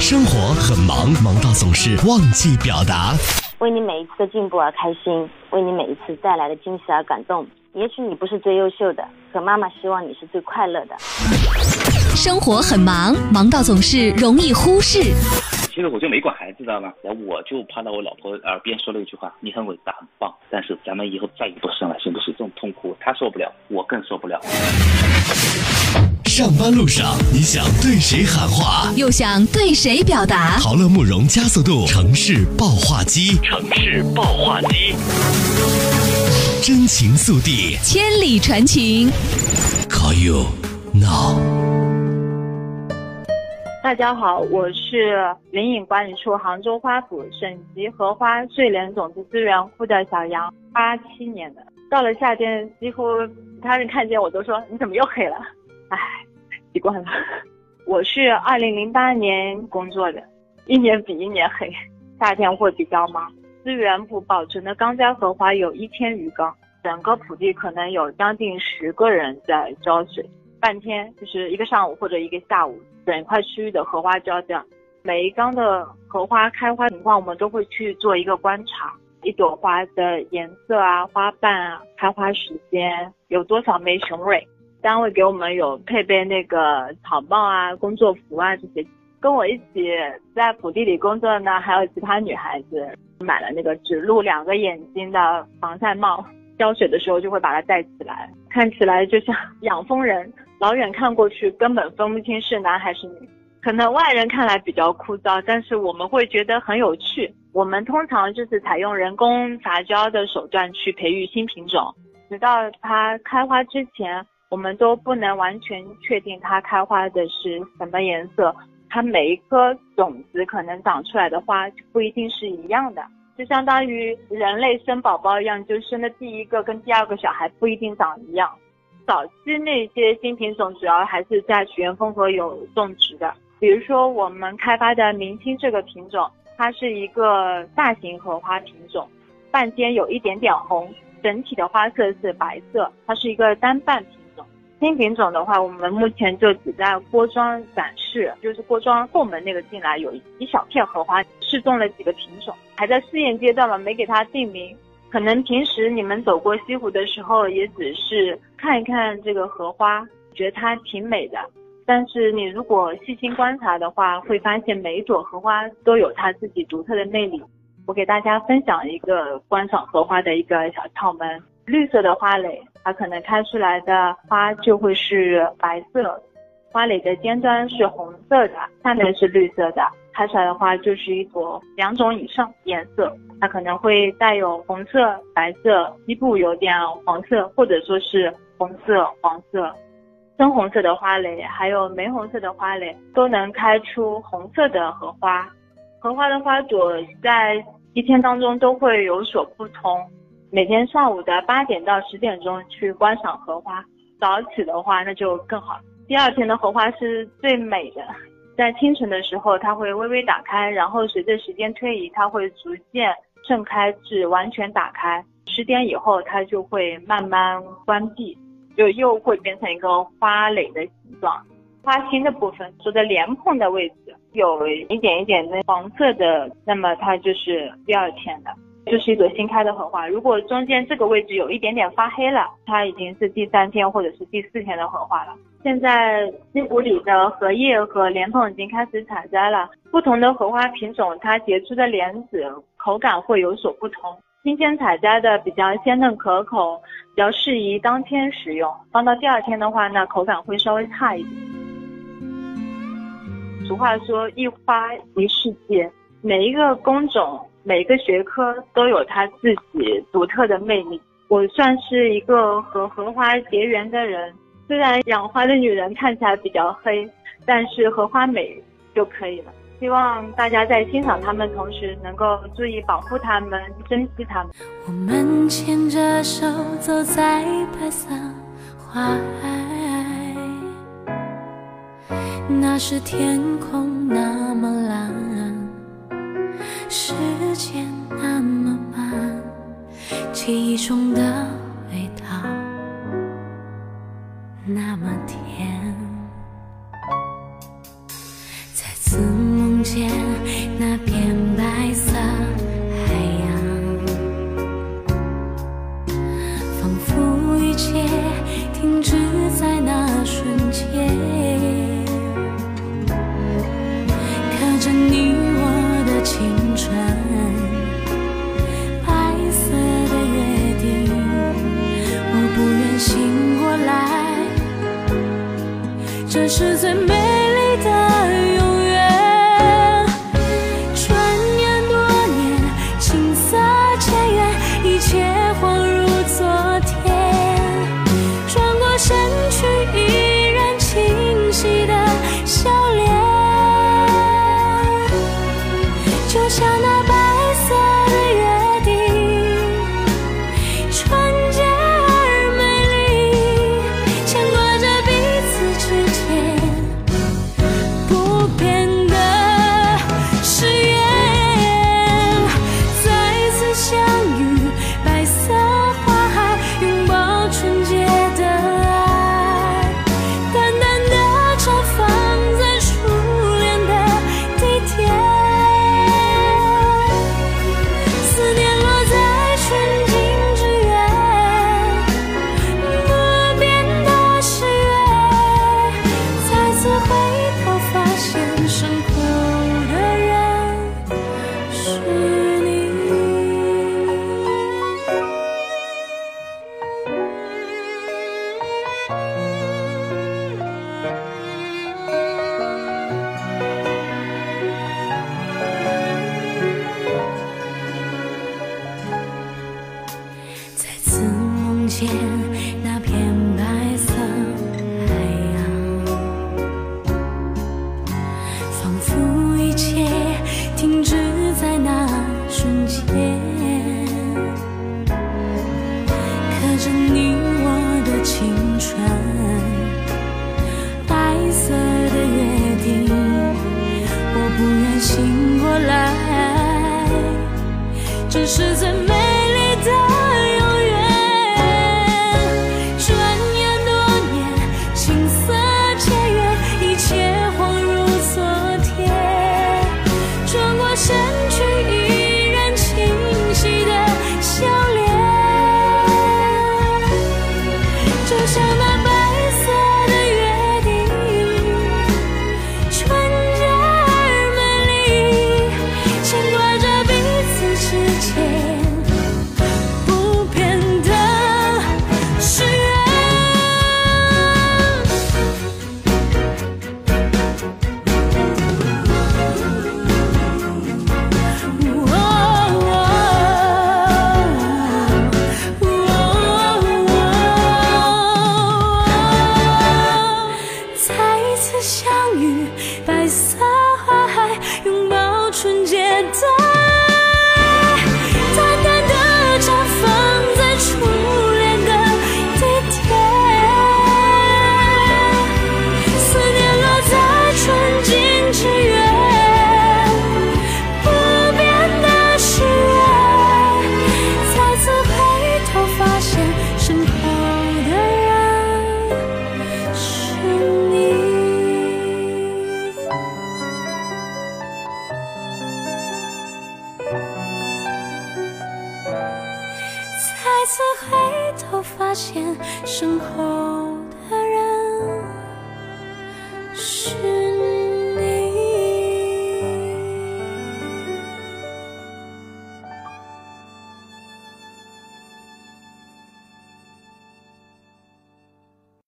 生活很忙，忙到总是忘记表达。为你每一次的进步而开心，为你每一次带来的惊喜而感动。也许你不是最优秀的，可妈妈希望你是最快乐的。生活很忙，忙到总是容易忽视。其实我就没管孩子，知道吗？然后我就趴到我老婆耳边说了一句话：“你很伟大，很棒，但是咱们以后再也不生了，行不行？”这种痛苦，她受不了，我更受不了。上班路上，你想对谁喊话，又想对谁表达？陶乐慕容加速度城市爆话机，城市爆话机，真情速递，千里传情。Call you now。大家好，我是林隐管理处杭州花圃省级荷花睡莲种子资源库的小杨，八七年的。到了夏天，几乎其他人看见我都说你怎么又黑了？唉，习惯了。我是二零零八年工作的，一年比一年黑，夏天会比较忙。资源部保存的钢栽荷花有一千余缸，整个圃地可能有将近十个人在浇水，半天就是一个上午或者一个下午。整块区域的荷花浇掉，每一缸的荷花开花情况，我们都会去做一个观察。一朵花的颜色啊、花瓣啊、开花时间，有多少枚雄蕊，单位给我们有配备那个草帽啊、工作服啊这些。跟我一起在圃地里工作的呢，还有其他女孩子，买了那个只露两个眼睛的防晒帽，浇水的时候就会把它戴起来，看起来就像养蜂人。老远看过去，根本分不清是男还是女。可能外人看来比较枯燥，但是我们会觉得很有趣。我们通常就是采用人工杂交的手段去培育新品种，直到它开花之前，我们都不能完全确定它开花的是什么颜色。它每一颗种子可能长出来的花不一定是一样的，就相当于人类生宝宝一样，就生的第一个跟第二个小孩不一定长一样。早期那些新品种主要还是在曲园风荷有种植的，比如说我们开发的明星这个品种，它是一个大型荷花品种，半间有一点点红，整体的花色是白色，它是一个单瓣品。新品种的话，我们目前就只在郭庄展示，就是郭庄后门那个进来有一小片荷花，试种了几个品种，还在试验阶段嘛，没给它定名。可能平时你们走过西湖的时候，也只是看一看这个荷花，觉得它挺美的。但是你如果细心观察的话，会发现每一朵荷花都有它自己独特的魅力。我给大家分享一个观赏荷花的一个小窍门：绿色的花蕾，它可能开出来的花就会是白色，花蕾的尖端是红色的，下面是绿色的。开出来的花就是一朵两种以上颜色，它可能会带有红色、白色，基部有点黄色，或者说是红色、黄色。深红色的花蕾还有玫红色的花蕾都能开出红色的荷花。荷花的花朵在一天当中都会有所不同。每天上午的八点到十点钟去观赏荷花，早起的话那就更好。第二天的荷花是最美的。在清晨的时候，它会微微打开，然后随着时间推移，它会逐渐盛开至完全打开。十点以后，它就会慢慢关闭，就又会变成一个花蕾的形状。花心的部分，说的莲蓬的位置有一点一点的黄色的，那么它就是第二天的，就是一朵新开的荷花。如果中间这个位置有一点点发黑了，它已经是第三天或者是第四天的荷花了。现在西湖里的荷叶和莲蓬已经开始采摘了。不同的荷花品种，它结出的莲子口感会有所不同。新鲜采摘的比较鲜嫩可口，比较适宜当天食用。放到第二天的话，那口感会稍微差一点。俗话说一花一世界，每一个工种、每个学科都有它自己独特的魅力。我算是一个和荷花结缘的人。虽然养花的女人看起来比较黑，但是荷花美就可以了。希望大家在欣赏它们同时，能够注意保护它们，珍惜它们。我们牵着手走在白色花海，那时天空那么蓝，时间那么慢，记忆中的味道。那么甜，再次梦见那片白色海洋，仿佛一切停止这是最美丽的雨那片白色海洋。仿佛一切停止在那瞬间。刻着你我的青春。白色的约定。我不愿醒过来。这是怎。身后